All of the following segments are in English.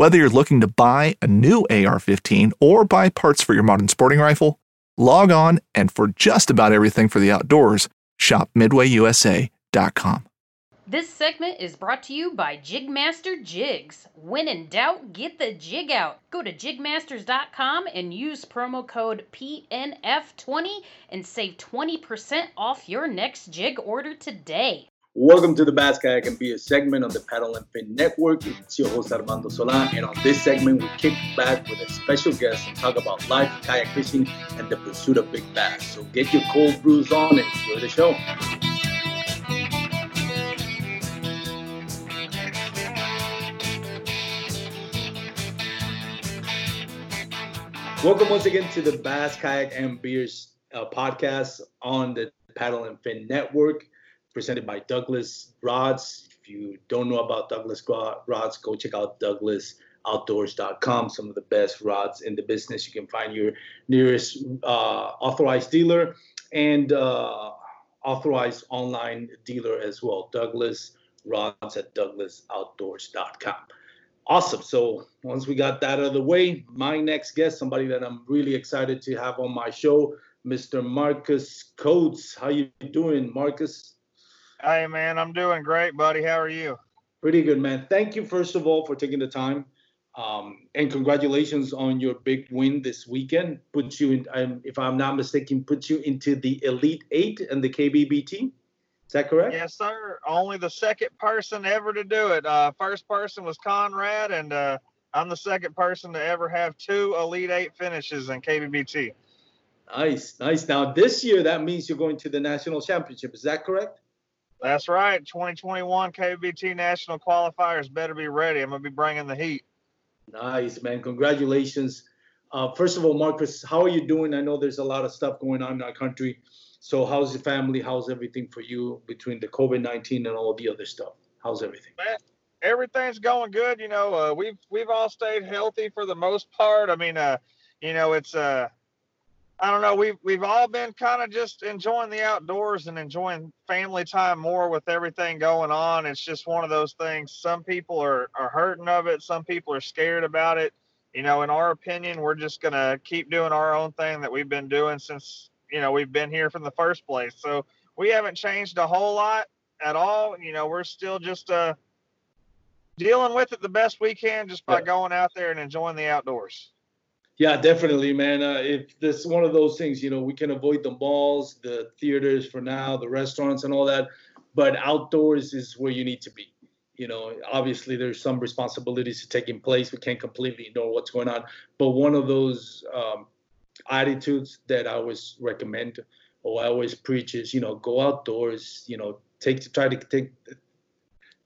Whether you're looking to buy a new AR 15 or buy parts for your modern sporting rifle, log on and for just about everything for the outdoors, shop MidwayUSA.com. This segment is brought to you by Jigmaster Jigs. When in doubt, get the jig out. Go to jigmasters.com and use promo code PNF20 and save 20% off your next jig order today. Welcome to the Bass Kayak and Beer segment on the Paddle and Fin Network. It's your host Armando Solan, and on this segment, we kick back with a special guest and talk about life, kayak fishing, and the pursuit of big bass. So get your cold brews on and enjoy the show. Welcome once again to the Bass Kayak and Beers uh, podcast on the Paddle and Fin Network, presented by Douglas Rods. If you don't know about Douglas Rods, go check out douglasoutdoors.com. Some of the best rods in the business. You can find your nearest uh, authorized dealer and uh, authorized online dealer as well. Douglas Rods at douglasoutdoors.com. Awesome. So once we got that out of the way, my next guest, somebody that I'm really excited to have on my show, Mr. Marcus Coates. How you doing, Marcus? Hey man, I'm doing great, buddy. How are you? Pretty good, man. Thank you first of all for taking the time, um, and congratulations on your big win this weekend. Puts you in, if I'm not mistaken, puts you into the Elite Eight and the KBBT. Is that correct? Yes, sir. Only the second person ever to do it. Uh, first person was Conrad, and uh, I'm the second person to ever have two Elite Eight finishes in KBBT. Nice, nice. Now this year, that means you're going to the national championship. Is that correct? That's right. 2021 KBT national qualifiers better be ready. I'm gonna be bringing the heat. Nice, man. Congratulations. Uh, first of all, Marcus, how are you doing? I know there's a lot of stuff going on in our country. So how's the family? How's everything for you between the COVID nineteen and all the other stuff? How's everything? Man, everything's going good. You know, uh, we've we've all stayed healthy for the most part. I mean, uh, you know, it's uh, I don't know. We've we've all been kind of just enjoying the outdoors and enjoying family time more with everything going on. It's just one of those things. Some people are are hurting of it. Some people are scared about it. You know, in our opinion, we're just gonna keep doing our own thing that we've been doing since you know we've been here from the first place. So we haven't changed a whole lot at all. You know, we're still just uh dealing with it the best we can just by yeah. going out there and enjoying the outdoors. Yeah, definitely, man. Uh, if this is one of those things, you know, we can avoid the malls, the theaters for now, the restaurants and all that, but outdoors is where you need to be. You know, obviously there's some responsibilities to taking place. We can't completely ignore what's going on, but one of those um, attitudes that I always recommend or I always preach is, you know, go outdoors, you know, take to try to take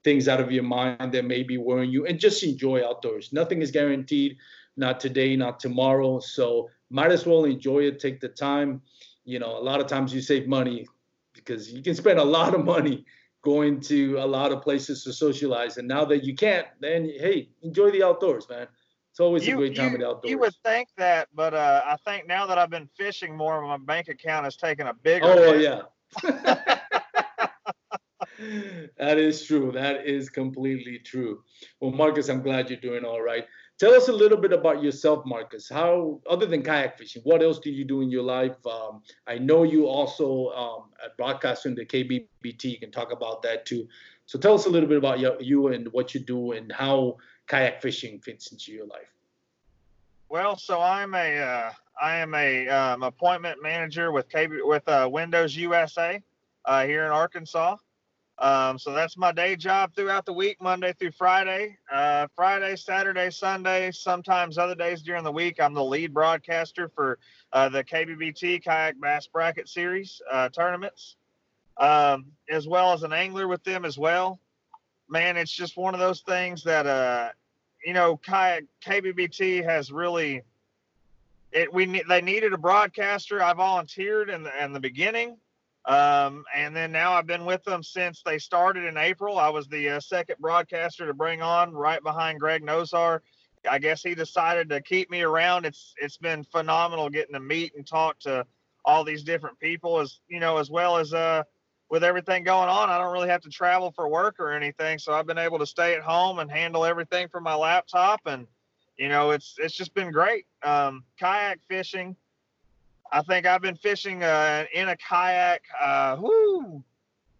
things out of your mind that may be worrying you and just enjoy outdoors. Nothing is guaranteed, not today, not tomorrow. So might as well enjoy it, take the time. You know, a lot of times you save money because you can spend a lot of money going to a lot of places to socialize. And now that you can't, then hey, enjoy the outdoors, man. It's always you, a great time you, in the outdoors. You would think that, but uh, I think now that I've been fishing more, my bank account has taken a bigger. Oh yeah. that is true. That is completely true. Well, Marcus, I'm glad you're doing all right. Tell us a little bit about yourself, Marcus. How, other than kayak fishing, what else do you do in your life? Um, I know you also um, at broadcasting the KBBT. You can talk about that too. So tell us a little bit about you, you and what you do and how kayak fishing fits into your life. Well, so I'm a uh, I am a um, appointment manager with KB, with uh, Windows USA uh, here in Arkansas. Um, so that's my day job throughout the week, Monday through Friday. Uh, Friday, Saturday, Sunday, sometimes other days during the week. I'm the lead broadcaster for uh, the KBBT Kayak Bass Bracket Series uh, tournaments, um, as well as an angler with them as well. Man, it's just one of those things that uh, you know, kayak KBBT has really it. We they needed a broadcaster. I volunteered in the in the beginning. Um, and then now I've been with them since they started in April. I was the uh, second broadcaster to bring on right behind Greg Nosar. I guess he decided to keep me around. It's it's been phenomenal getting to meet and talk to all these different people as you know, as well as uh with everything going on, I don't really have to travel for work or anything. So I've been able to stay at home and handle everything from my laptop and you know, it's it's just been great. Um, kayak fishing I think I've been fishing uh, in a kayak, uh, whoo,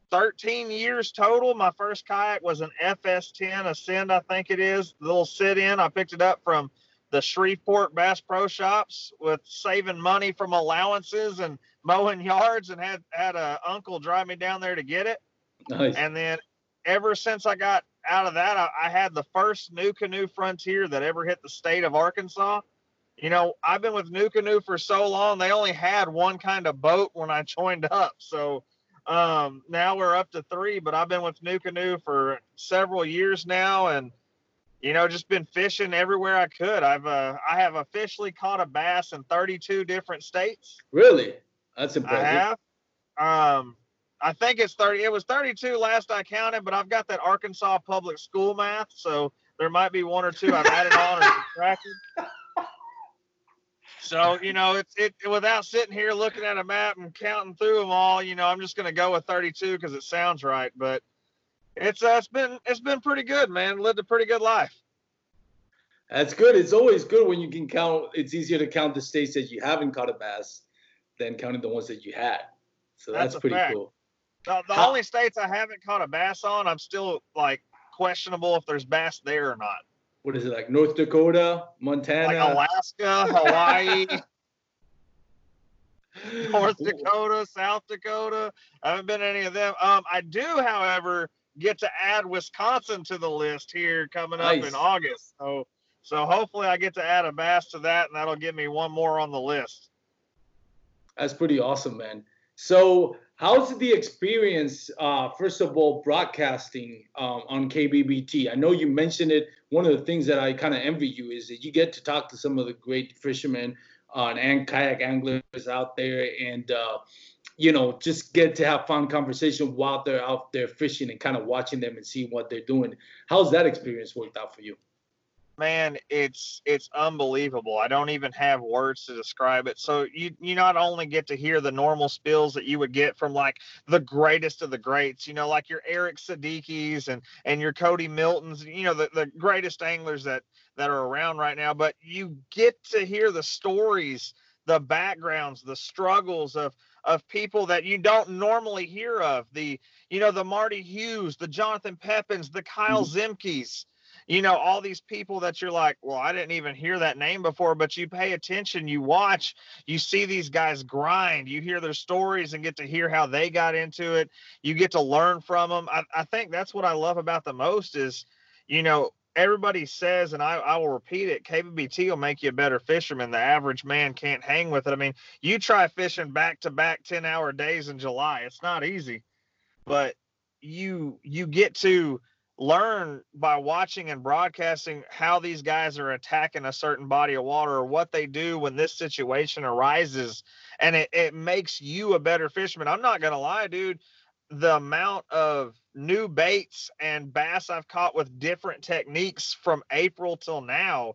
13 years total. My first kayak was an FS10 Ascend, I think it is, the little sit in. I picked it up from the Shreveport Bass Pro Shops with saving money from allowances and mowing yards and had had a uncle drive me down there to get it. Nice. And then ever since I got out of that, I, I had the first NuCanoe Frontier that ever hit the state of Arkansas you know, I've been with NuCanoe for so long. They only had one kind of boat when I joined up. So um, now we're up to three, but I've been with NuCanoe for several years now and, you know, just been fishing everywhere I could. I've, uh, I have officially caught a bass in 32 different states. Really? That's impressive. I have. Um, I think it's 30. It was 32 last I counted, but I've got that Arkansas public school math. So there might be one or two I've added on or subtracted. So you know, it's it without sitting here looking at a map and counting through them all. You know, I'm just gonna go with 32 because it sounds right. But it's uh, it's been it's been pretty good, man. Lived a pretty good life. That's good. It's always good when you can count. It's easier to count the states that you haven't caught a bass than counting the ones that you had. So that's, That's pretty fact. cool. The, the How- only states I haven't caught a bass on, I'm still like questionable if there's bass there or not. What is it like? North Dakota, Montana, Like Alaska, Hawaii, North Dakota, South Dakota. I haven't been to any of them. Um, I do, however, get to add Wisconsin to the list here coming up Nice. in August. So, so hopefully I get to add a bass to that, and that'll give me one more on the list. That's pretty awesome, man. So, how's the experience? Uh, first of all, broadcasting um, on KBBT. I know you mentioned it. One of the things that I kind of envy you is that you get to talk to some of the great fishermen uh, and kayak anglers out there, and uh, you know, just get to have fun conversation while they're out there fishing and kind of watching them and seeing what they're doing. How's that experience worked out for you? Man it's it's unbelievable. I don't even have words to describe it. So you you not only get to hear the normal spills that you would get from like the greatest of the greats you know like your eric siddiqis and and your cody miltons you know the, the greatest anglers that that are around right now but you get to hear the stories the backgrounds the struggles of of people that you don't normally hear of the you know the marty hughes the jonathan pepins the kyle mm-hmm. zimkes you know all these people that you're like well i didn't even hear that name before but you pay attention you watch you see these guys grind you hear their stories and get to hear how they got into it you get to learn from them i, I think that's what i love about the most is you know everybody says and I, I will repeat it kbbt will make you a better fisherman. The average man can't hang with it. I mean you try fishing back to back 10 hour days in july it's not easy but you you get to learn by watching and broadcasting how these guys are attacking a certain body of water or what they do when this situation arises and it, it makes you a better fisherman i'm not gonna lie dude the amount of new baits and bass i've caught with different techniques from april till now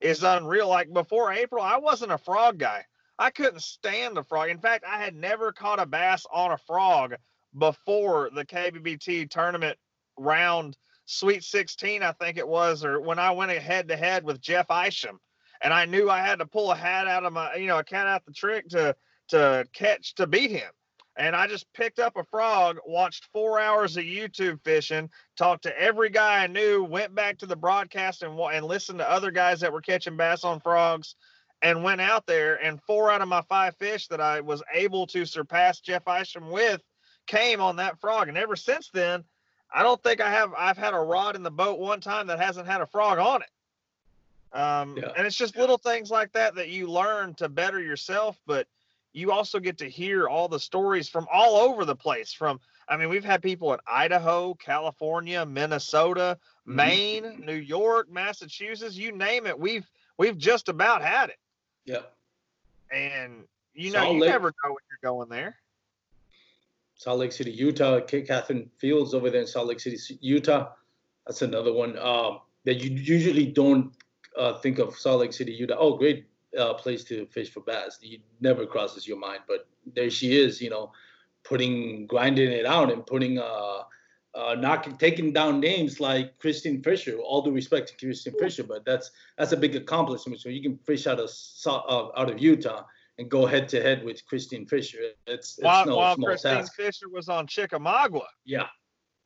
is unreal. Like before April, I wasn't a frog guy. I couldn't stand the frog. In fact, I had never caught a bass on a frog before the KBBT tournament round Sweet 16, I think it was, or when I went head to head with Jeff Isham. And I knew I had to pull a hat out of my, you know, a cat out the trick to to catch to beat him. And I just picked up a frog, watched four hours of YouTube fishing, talked to every guy I knew, went back to the broadcast and and listened to other guys that were catching bass on frogs, and went out there. And four out of my five fish that I was able to surpass Jeff Isham with came on that frog. And ever since then, I don't think I have I've had a rod in the boat one time that hasn't had a frog on it. Um, yeah. and it's just little things like that that you learn to better yourself, but you also get to hear all the stories from all over the place. From I mean, we've had people in Idaho, California, Minnesota, mm-hmm. Maine, New York, Massachusetts, you name it. We've we've just about had it. Yep. And you know, you Lake. never know when you're going there. Salt Lake City, Utah. Catherine Fields over there in Salt Lake City, Utah. That's another one uh, that you usually don't uh, think of. Salt Lake City, Utah. Oh, great uh, place to fish for bass. It never crosses your mind, but there she is. You know, putting grinding it out and putting uh, uh, knocking, taking down names like Christine Fisher. All due respect to Christine Fisher, but that's that's a big accomplishment. So you can fish out of uh, out of Utah and go head to head with Christine Fisher. It's, it's while, no while small Christine task. Fisher was on Chickamauga. Yeah.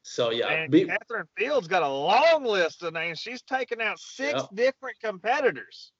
So yeah, and Be- Catherine Fields got a long list of names. She's taken out six yeah. different competitors.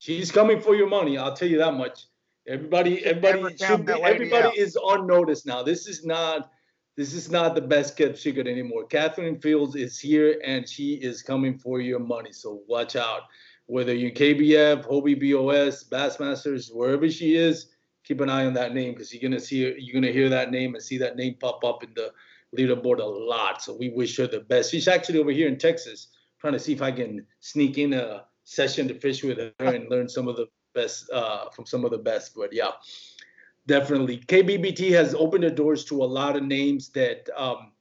She's coming for your money. I'll tell you that much. Everybody, everybody should be. Everybody out. is on notice now. This is not. This is not the best kept secret anymore. Catherine Fields is here and she is coming for your money. So watch out whether you're KBF, Hobie BOS, Bassmasters, wherever she is, keep an eye on that name because you're gonna see you're gonna hear that name and see that name pop up in the leaderboard a lot. So we wish her the best. She's actually over here in Texas, trying to see if I can sneak in a session to fish with her and learn some of the best uh, from some of the best. But yeah, definitely KBBT has opened the doors to a lot of names that um,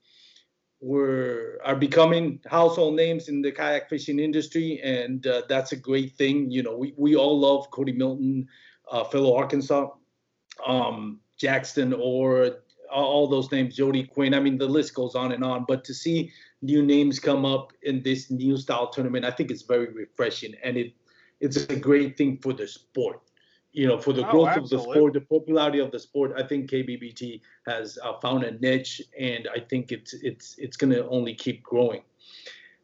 were are becoming household names in the kayak fishing industry, and uh, that's a great thing. You know, we, we all love Cody Milton, uh, fellow Arkansas, um, Jackson, or all those names, Jody Quinn. I mean, the list goes on and on. But to see new names come up in this new style tournament, I think it's very refreshing, and it it's a great thing for the sport you know, for the oh, growth of the sport, the popularity of the sport, I think KBBT has uh, found a niche, and I think it's it's it's going to only keep growing.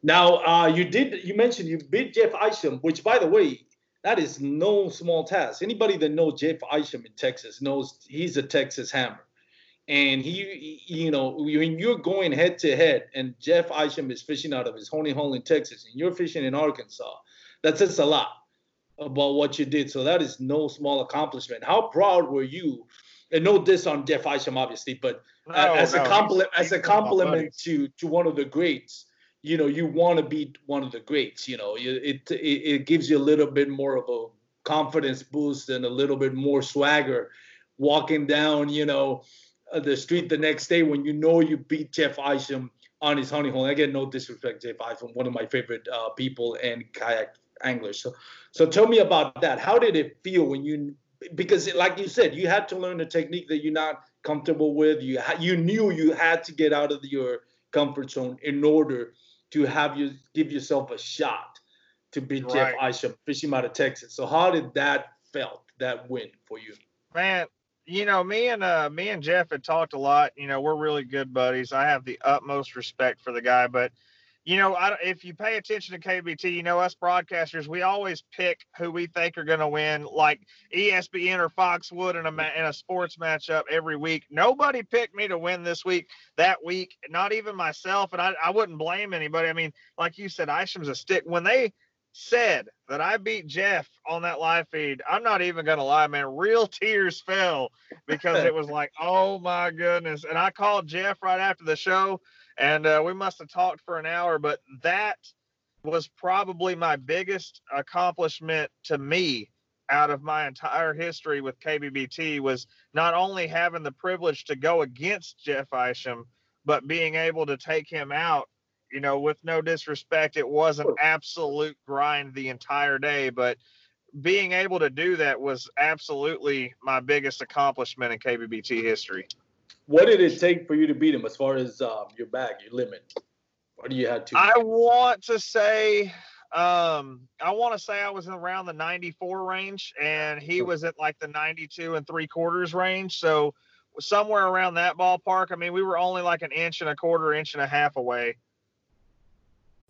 Now, uh, you did you mentioned you beat Jeff Isham, which, by the way, that is no small task. Anybody that knows Jeff Isham in Texas knows he's a Texas hammer, and he, you know, when you're going head to head, and Jeff Isham is fishing out of his honey hole in Texas, and you're fishing in Arkansas, that says a lot about what you did. So that is no small accomplishment. How proud were you? And no this on Jeff Isham, obviously, but no, as, no, a compliment, as a compliment to to one of the greats, you know, you want to be one of the greats. You know, it, it it gives you a little bit more of a confidence boost and a little bit more swagger walking down, you know, uh, the street the next day when you know you beat Jeff Isham on his honey hole. Again, no disrespect, Jeff Isham, one of my favorite uh, people and kayak anglers. So, so tell me about that. How did it feel when you, because like you said, you had to learn a technique that you're not comfortable with. You you knew you had to get out of your comfort zone in order to have you give yourself a shot to beat right. Jeff Isham, fishing out of Texas. So how did that felt that win for you? Man, you know, me and uh me and Jeff had talked a lot. You know, we're really good buddies. I have the utmost respect for the guy, but you know, I, if you pay attention to KBT, you know, us broadcasters, we always pick who we think are going to win, like ESPN or Fox would in a, in a sports matchup every week. Nobody picked me to win this week, that week, not even myself. And I, I wouldn't blame anybody. I mean, like you said, Isham's a stick. When they said that I beat Jeff on that live feed, I'm not even going to lie, man. Real tears fell because it was like, oh my goodness. And I called Jeff right after the show and uh, we must have talked for an hour but that was probably my biggest accomplishment to me out of my entire history with KBBT was not only having the privilege to go against Jeff Isham, but being able to take him out you know, with no disrespect, it was an absolute grind the entire day, but being able to do that was absolutely my biggest accomplishment in KBBT history. What did it take for you to beat him as far as um, your bag, your limit? Or do you have to? I want to say, um, I want to say I was around the 94 range, and he was at like the 92 and three quarters range. So somewhere around that ballpark. I mean, we were only like an inch and a quarter, inch and a half away.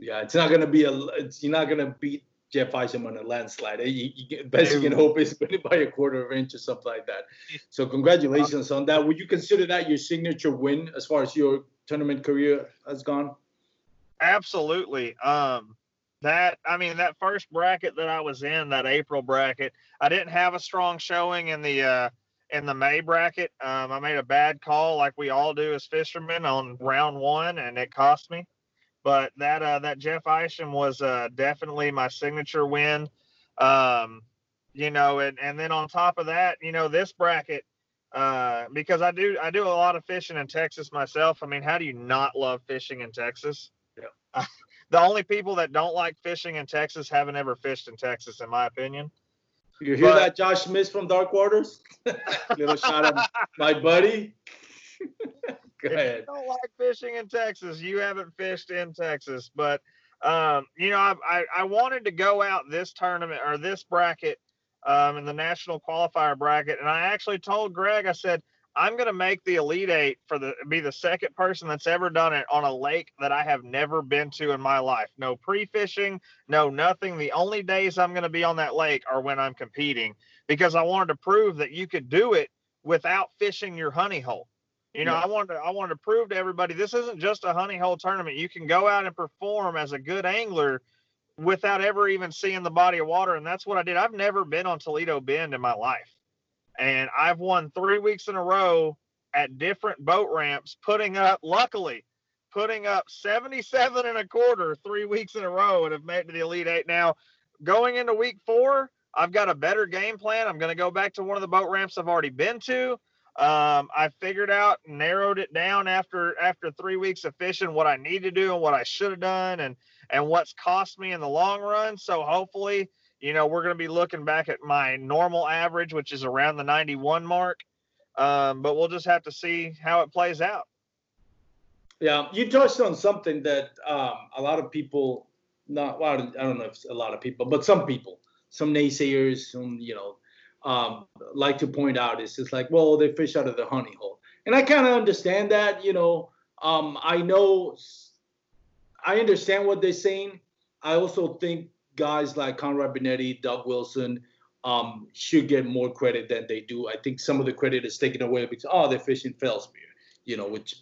Yeah, it's not gonna be a. It's, you're not gonna beat Jeff Isham on a landslide. You, you, best you can hope is by a quarter of an inch or something like that. So congratulations on that. Would you consider that your signature win as far as your tournament career has gone? Absolutely. Um, that I mean that first bracket that I was in, that April bracket, I didn't have a strong showing in the uh, in the May bracket. Um, I made a bad call, like we all do as fishermen, on round one, and it cost me. But that uh, that Jeff Isham was uh, definitely my signature win. Um, you know, and and then on top of that, you know, this bracket, uh, because I do I do a lot of fishing in Texas myself. I mean, how do you not love fishing in Texas? Yeah. the only people that don't like fishing in Texas haven't ever fished in Texas, in my opinion. You hear but, that, Josh Smith from Dark Waters? Little shout out, my buddy. Go ahead. don't like fishing in Texas, you haven't fished in Texas. But um, you know, I, I, I wanted to go out this tournament or this bracket um, in the national qualifier bracket, and I actually told Greg, I said, I'm going to make the Elite Eight for the be the second person that's ever done it on a lake that I have never been to in my life. No pre-fishing, no nothing. The only days I'm going to be on that lake are when I'm competing because I wanted to prove that you could do it without fishing your honey hole. You know, yeah. I wanted to, I wanted to prove to everybody this isn't just a honey hole tournament. You can go out and perform as a good angler without ever even seeing the body of water, and that's what I did. I've never been on Toledo Bend in my life and I've won three weeks in a row at different boat ramps, putting up, luckily, putting up 77 and a quarter three weeks in a row and have made it to the Elite Eight. Now, going into week four, I've got a better game plan. I'm going to go back to one of the boat ramps I've already been to. Um, I figured out, narrowed it down after after three weeks of fishing, what I need to do and what I should have done, and and what's cost me in the long run. So hopefully, you know, we're going to be looking back at my normal average, which is around the 91 mark. Um, but we'll just have to see how it plays out. Yeah, you touched on something that um, a lot of people, not well, I don't know if a lot of people, but some people, some naysayers, some you know, um, like to point out is just like, well, they fish out of the honey hole, and I kind of understand that. You know, um, I know, I understand what they're saying. I also think guys like Conrad Benetti, Doug Wilson, um, should get more credit than they do. I think some of the credit is taken away because oh they're fishing Fellsmere, you know, which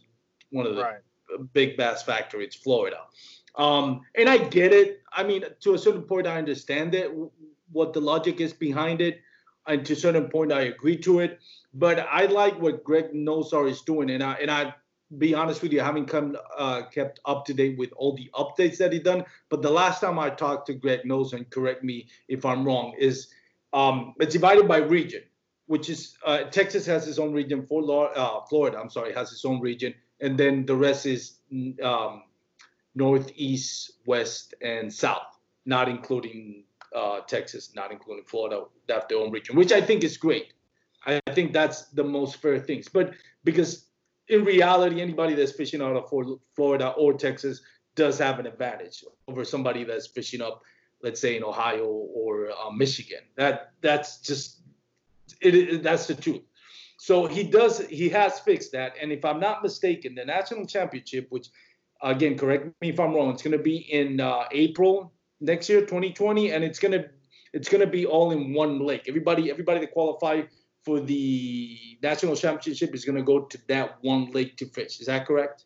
one of the right. big bass factories, Florida. Um, and I get it. I mean, to a certain point, I understand it, what the logic is behind it, and to a certain point, I agree to it. But I like what Greg Nosar is doing, and I and I be honest with you, I haven't come uh, kept up to date with all the updates that he done. But the last time I talked to Greg knows and correct me if I'm wrong, is um, it's divided by region, which is uh, Texas has its own region, for uh, Florida, I'm sorry, has its own region, and then the rest is um, northeast, west, and south, not including uh, Texas, not including Florida. Have their own region, which I think is great. I think that's the most fair things, but because in reality, anybody that's fishing out of Florida or Texas does have an advantage over somebody that's fishing up, let's say in Ohio or uh, Michigan. That that's just it, it, That's the truth. So he does. He has fixed that. And if I'm not mistaken, the national championship, which again, correct me if I'm wrong, it's going to be in uh, April next year, 2020, and it's going to it's going to be all in one lake. Everybody, everybody that qualify for the national championship is going to go to that one lake to fish. Is that correct?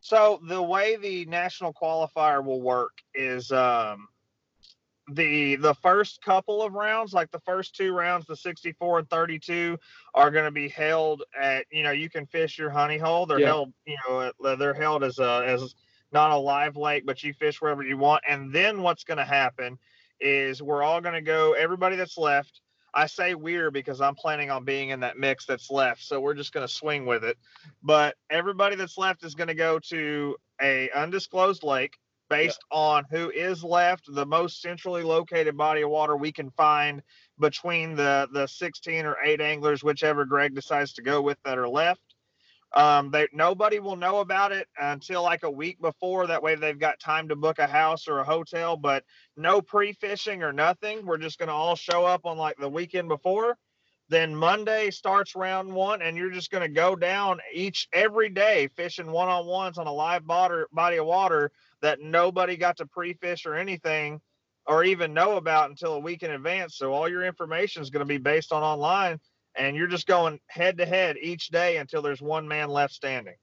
So the way the national qualifier will work is um, the the first couple of rounds, like the first two rounds, the 64 and 32, are going to be held at you know you can fish your honey hole. They're Yeah. held you know they're held as a as not a live lake, but you fish wherever you want. And then what's going to happen is we're all going to go. Everybody that's left. I say we're because I'm planning on being in that mix that's left. So we're just going to swing with it. But everybody that's left is going to go to a undisclosed lake based on who is left, the most centrally located body of water we can find between the the 16 or 8 anglers, whichever Greg decides to go with that are left. Um, they nobody will know about it until like a week before. That way they've got time to book a house or a hotel, but no pre-fishing or nothing. We're just gonna all show up on like the weekend before. Then Monday starts round one, and you're just gonna go down each every day fishing one-on-ones on a live body, body of water that nobody got to pre-fish or anything or even know about until a week in advance. So all your information is going to be based on online and you're just going head to head each day until there's one man left standing.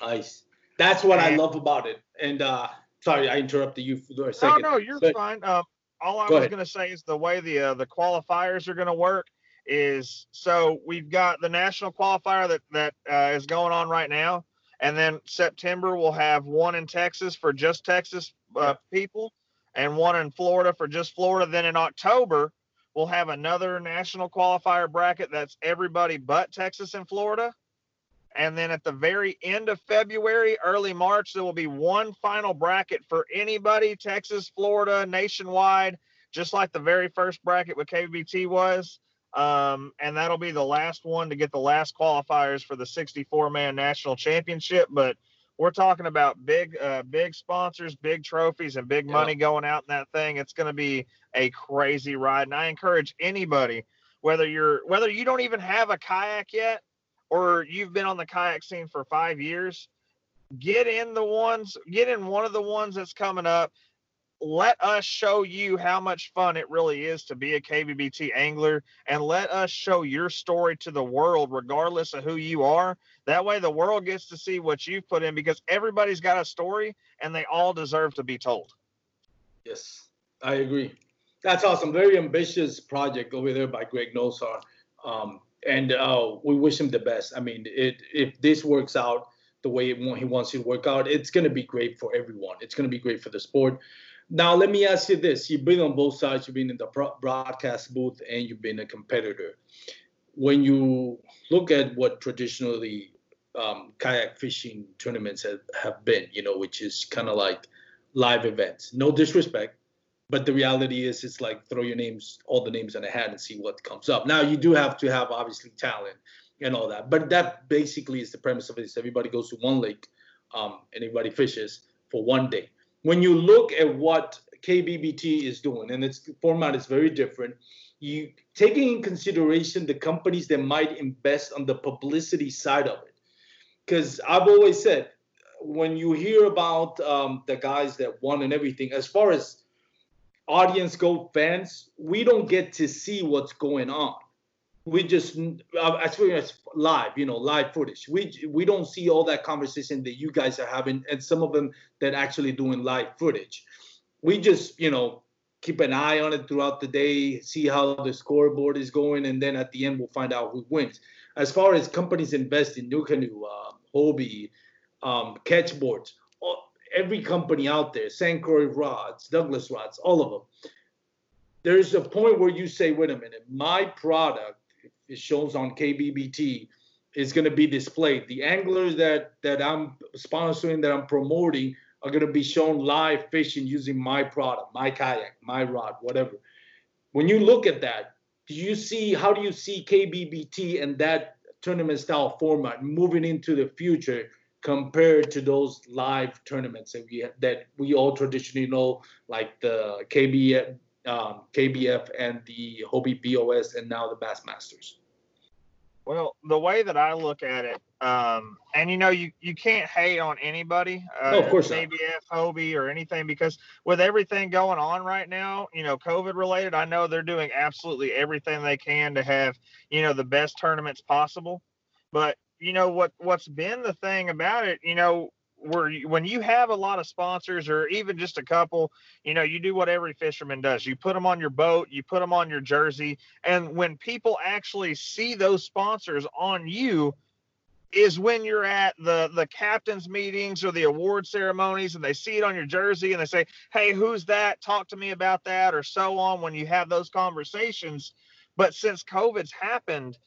Nice. That's what I love about it. And uh sorry, I interrupted you for a No, second. no, you're But- fine. Um, all I Go was going to say is the way the uh, the qualifiers are going to work is so we've got the national qualifier that that uh, is going on right now, and then September we'll have one in Texas for just Texas uh, people, and one in Florida for just Florida. Then in October we'll have another national qualifier bracket that's everybody but Texas and Florida. And then at the very end of February, early March, there will be one final bracket for anybody, Texas, Florida, nationwide, just like the very first bracket with KBT was. Um, and that'll be the last one to get the last qualifiers for the 64 man national championship. But we're talking about big, uh, big sponsors, big trophies, and big Yeah. money going out in that thing. It's going to be a crazy ride. And I encourage anybody, whether you're, whether you don't even have a kayak yet, or you've been on the kayak scene for five years, get in the ones, get in one of the ones that's coming up. Let us show you how much fun it really is to be a KBBT angler, and let us show your story to the world, regardless of who you are. That way, the world gets to see what you've put in because everybody's got a story, and they all deserve to be told. Yes, I agree. That's awesome. Very ambitious project over there by Greg Nosar. Um, and uh, we wish him the best. I mean, it, if this works out the way he wants it to work out, it's going to be great for everyone. It's going to be great for the sport. Now, let me ask you this. You've been on both sides. You've been in the broadcast booth and you've been a competitor. When you look at what traditionally um, kayak fishing tournaments have, have been, you know, which is kind of like live events. No disrespect, but the reality is it's like throw your names, all the names in a hat and see what comes up. Now you do have to have obviously talent and all that, but that basically is the premise of it. Is everybody goes to one lake, um, and everybody fishes for one day. When you look at what KBBT is doing, and its format is very different, you taking in consideration the companies that might invest on the publicity side of it, because I've always said when you hear about um, the guys that won and everything, as far as audience go, fans, we don't get to see what's going on. We just, uh, as far as live, you know, live footage. We we don't see all that conversation that you guys are having, and some of them that actually doing live footage. We just, you know, keep an eye on it throughout the day, see how the scoreboard is going, and then at the end we'll find out who wins. As far as companies invest in NuCanoe, uh, Hobie, um, Catchboards, all, every company out there, Sancroy rods, Douglas rods, all of them. There's a point where you say, wait a minute, my product, it shows on KBBT, is going to be displayed. The anglers that that I'm sponsoring, that I'm promoting, are going to be shown live fishing using my product, my kayak, my rod, whatever. When you look at that, do you see how do you see KBBT and that tournament style format moving into the future compared to those live tournaments that we that we all traditionally know, like the KBF, um, KBF and the Hobie BOS, and now the Bassmasters. Well, the way that I look at it, um, and you know, you you can't hate on anybody, uh, No, of course not. ABF, Hobie, or anything, because with everything going on right now, you know, COVID related, I know they're doing absolutely everything they can to have, you know, the best tournaments possible. But you know what what's been the thing about it, you know, where when you have a lot of sponsors or even just a couple, you know, you do what every fisherman does. You put them on your boat, you put them on your jersey, and when people actually see those sponsors on you, is when you're at the the captains meetings or the award ceremonies and they see it on your jersey and they say, "Hey, who's that? Talk to me about that," or so on. When you have those conversations, but since COVID's happened,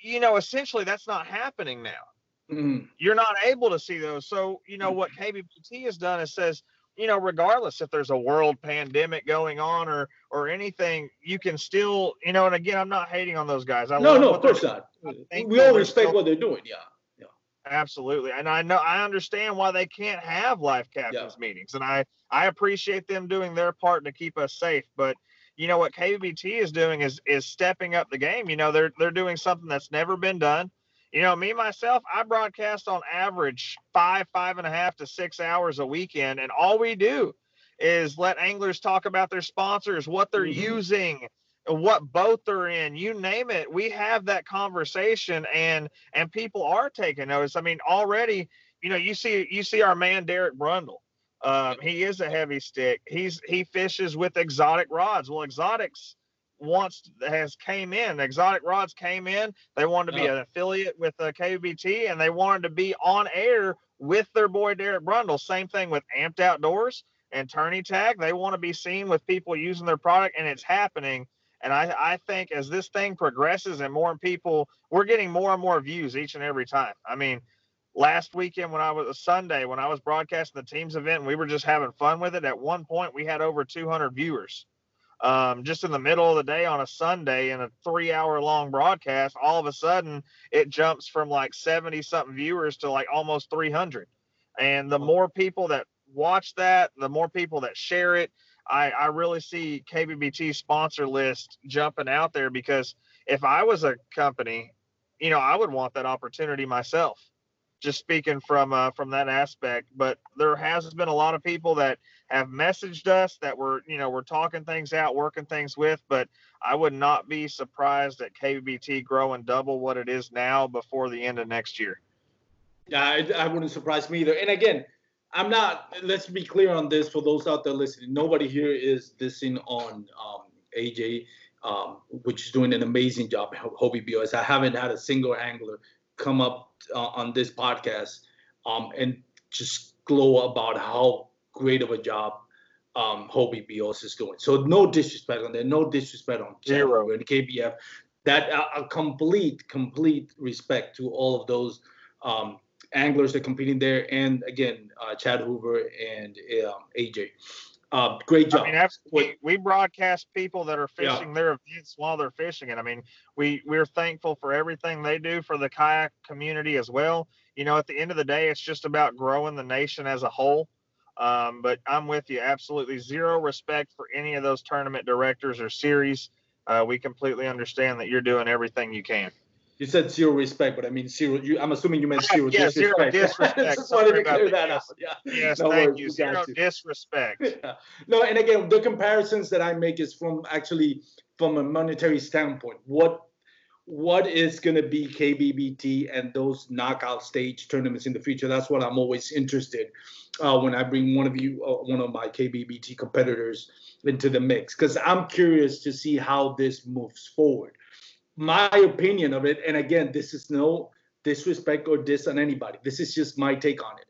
you know, essentially that's not happening now. Mm. You're not able to see those. So, you know, what KBBT has done is says, you know, regardless if there's a world pandemic going on or or anything, you can still, you know, and again, I'm not hating on those guys. I no, no, of course not. We all respect what they're doing. Yeah. Yeah. Absolutely. And I know I understand why they can't have live captains yeah. meetings. And I I appreciate them doing their part to keep us safe. But you know what KBBT is doing is is stepping up the game. You know, they're they're doing something that's never been done you know, me myself, I broadcast on average five, five and a half to six hours a weekend, and all we do is let anglers talk about their sponsors, what they're mm-hmm. using, what boat they're in, you name it. We have that conversation, and and people are taking notice. I mean, already, you know, you see you see our man Derek Brundle. Um, he is a heavy stick. He's he fishes with exotic rods. Well, exotics wants has came in. Exotic Rods came in. They wanted to be oh. an affiliate with uh, KBT, and they wanted to be on air with their boy Derek Brundle. Same thing with Amped Outdoors and Tourney Tag. They want to be seen with people using their product, and it's happening. And I, I think as this thing progresses and more people, we're getting more and more views each and every time. I mean, last weekend when I was a Sunday when I was broadcasting the teams event, we were just having fun with it. At one point, we had over 200 viewers um, just in the middle of the day on a Sunday in a three hour long broadcast, all of a sudden it jumps from like 70 something viewers to like almost 300. And the more people that watch that, the more people that share it, I, I really see KBBT sponsor list jumping out there because if I was a company, you know, I would want that opportunity myself. Just speaking from uh, from that aspect, but there has been a lot of people that have messaged us that we're you know we're talking things out working things with but i would not be surprised at kbbt growing double what it is now before the end of next year. Yeah I, I wouldn't surprise me either. And again i'm not let's be clear on this for those out there listening. Nobody here is dissing on um, aj um, which is doing an amazing job hobie bos i haven't had a single angler come up uh, on this podcast um, and just glow about how great of a job um, Hobie BOS is doing. So no disrespect on there, no disrespect on Zero and KBF. That uh, a complete, complete respect to all of those um, anglers that are competing there, and again, uh, Chad Hoover and um, AJ. Uh, great job. I mean, we, we broadcast people that are fishing yeah. their events while they're fishing it. I mean, we we're thankful for everything they do for the kayak community as well. You know, at the end of the day, it's just about growing the nation as a whole. Um, but I'm with you. Absolutely zero respect for any of those tournament directors or series. Uh, we completely understand that you're doing everything you can. You said zero respect, but I mean zero. You, I'm assuming you meant zero yeah, disrespect. Zero disrespect. Just wanted to clear that out. Yeah. Yes, no thank worries, you. Zero you. disrespect. Yeah. No, and again, the comparisons that I make is from actually from a monetary standpoint. What what is going to be KBBT and those knockout stage tournaments in the future? That's what I'm always interested uh, when I bring one of you, uh, one of my KBBT competitors into the mix, because I'm curious to see how this moves forward. My opinion of it, and again, this is no disrespect or diss on anybody. This is just my take on it.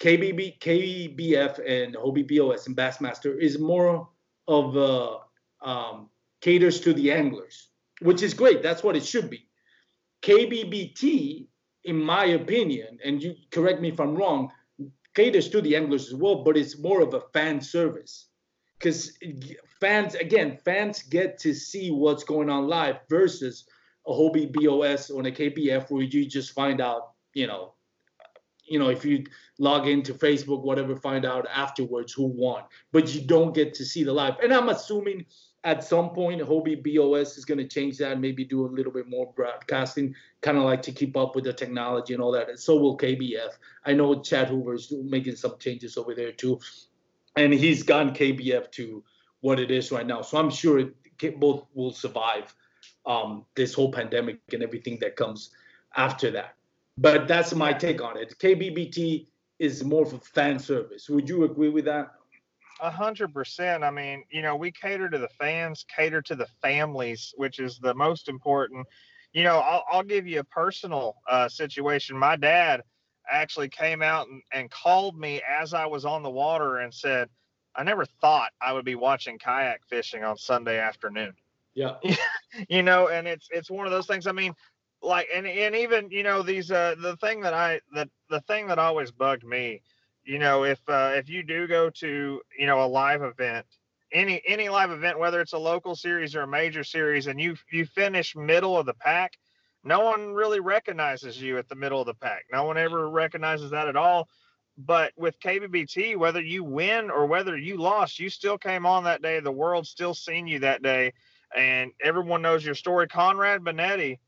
KBB, KBF, and Hobie BOS and Bassmaster is more of a um, caters to the anglers which is great. That's what it should be. KBBT, in my opinion, and you correct me if I'm wrong, caters to the anglers as well, but it's more of a fan service. Because fans, again, fans get to see what's going on live versus a Hobie BOS on a KBF where you just find out, you know, you know, if you log into Facebook, whatever, find out afterwards who won, but you don't get to see the live. And I'm assuming at some point, Hobie BOS is going to change that, maybe do a little bit more broadcasting, kind of like to keep up with the technology and all that. And so will KBF. I know Chad Hoover is making some changes over there too, and he's gotten KBF to what it is right now. So I'm sure it, both will survive um, this whole pandemic and everything that comes after that. But that's my take on it. KBBT is more for fan service. Would you agree with that? A hundred percent. I mean, you know, we cater to the fans, cater to the families, which is the most important. You know, I'll, I'll give you a personal uh, situation. My dad actually came out and, and called me as I was on the water and said, I never thought I would be watching kayak fishing on Sunday afternoon. Yeah. you know, and it's it's one of those things. I mean, like and and even you know these uh the thing that I that the thing that always bugged me, you know, if uh, if you do go to you know a live event, any any live event, whether it's a local series or a major series, and you you finish middle of the pack, no one really recognizes you at the middle of the pack. No one ever recognizes that at all. But with KBBT, whether you win or whether you lost, you still came on that day. The world still seen you that day, and everyone knows your story. Conrad Benetti,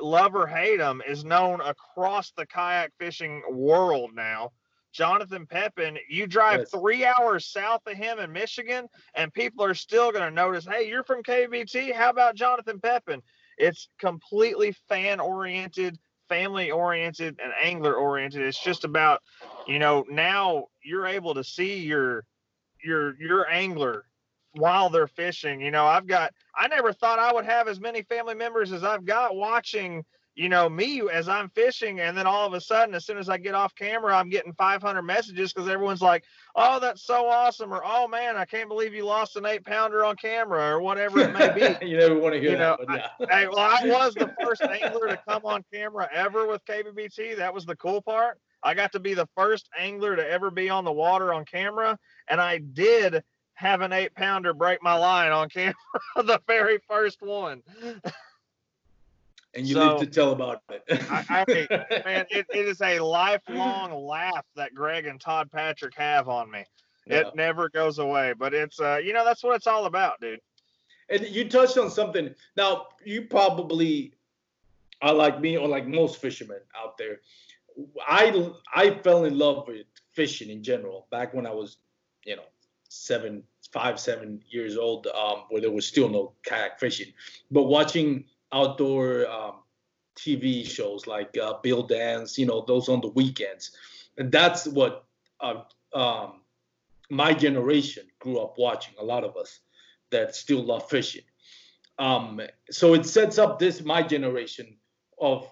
love or hate him, is known across the kayak fishing world now. Jonathan Pepin, you drive Yes. three hours south of him in Michigan, and people are still going to notice, hey, you're from KBT. How about Jonathan Pepin? It's completely fan oriented, family oriented, and angler oriented. It's just about, you know, now you're able to see your your your angler while they're fishing. You know, I've got I never thought I would have as many family members as I've got watching, you know, me as I'm fishing. And then all of a sudden, as soon as I get off camera, I'm getting 500 messages because everyone's like, oh, that's so awesome. Or, oh, man, I can't believe you lost an eight pounder on camera or whatever it may be. you never want to hear You that, know, yeah. hey, well, I was the first angler to come on camera ever with KBBT. That was the cool part. I got to be the first angler to ever be on the water on camera, and I did have an eight pounder break my line on camera, the very first one. and you so- live to tell about it. I, I man, it, it is a lifelong laugh that Greg and Todd Patrick have on me. Yeah. It never goes away, but it's uh, you know, that's what it's all about, dude. And you touched on something. Now, you probably are like me or like most fishermen out there. I I fell in love with fishing in general back when I was, you know, seven, five, seven years old, um, where there was still no kayak fishing. But watching outdoor um, TV shows like uh, Bill Dance, you know, those on the weekends, and that's what uh, um, my generation grew up watching. A lot of us that still love fishing. Um, so it sets up this my generation of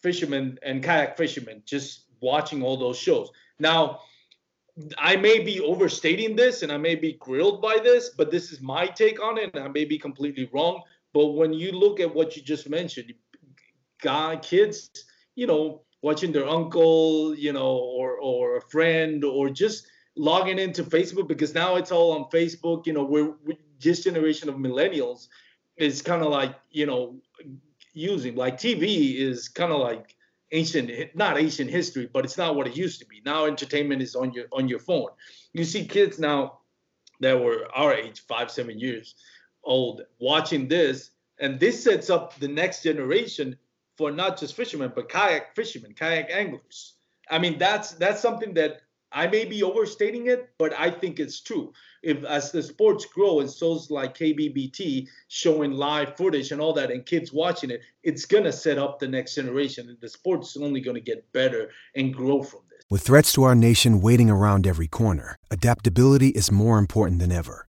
fishermen and kayak fishermen just watching all those shows. Now, I may be overstating this and I may be grilled by this, but this is my take on it, and I may be completely wrong. But when you look at what you just mentioned, guy kids, you know, watching their uncle, you know, or or a friend, or just logging into Facebook because now it's all on Facebook. You know, we're, we this generation of millennials is kind of like you know using like TV is kind of like ancient not ancient history but it's not what it used to be now entertainment is on your on your phone you see kids now that were our age five seven years old watching this and this sets up the next generation for not just fishermen but kayak fishermen kayak anglers i mean that's that's something that I may be overstating it, but I think it's true. If as the sports grow and shows like KBBT showing live footage and all that, and kids watching it, it's gonna set up the next generation, and the sport's is only gonna get better and grow from this. With threats to our nation waiting around every corner, adaptability is more important than ever.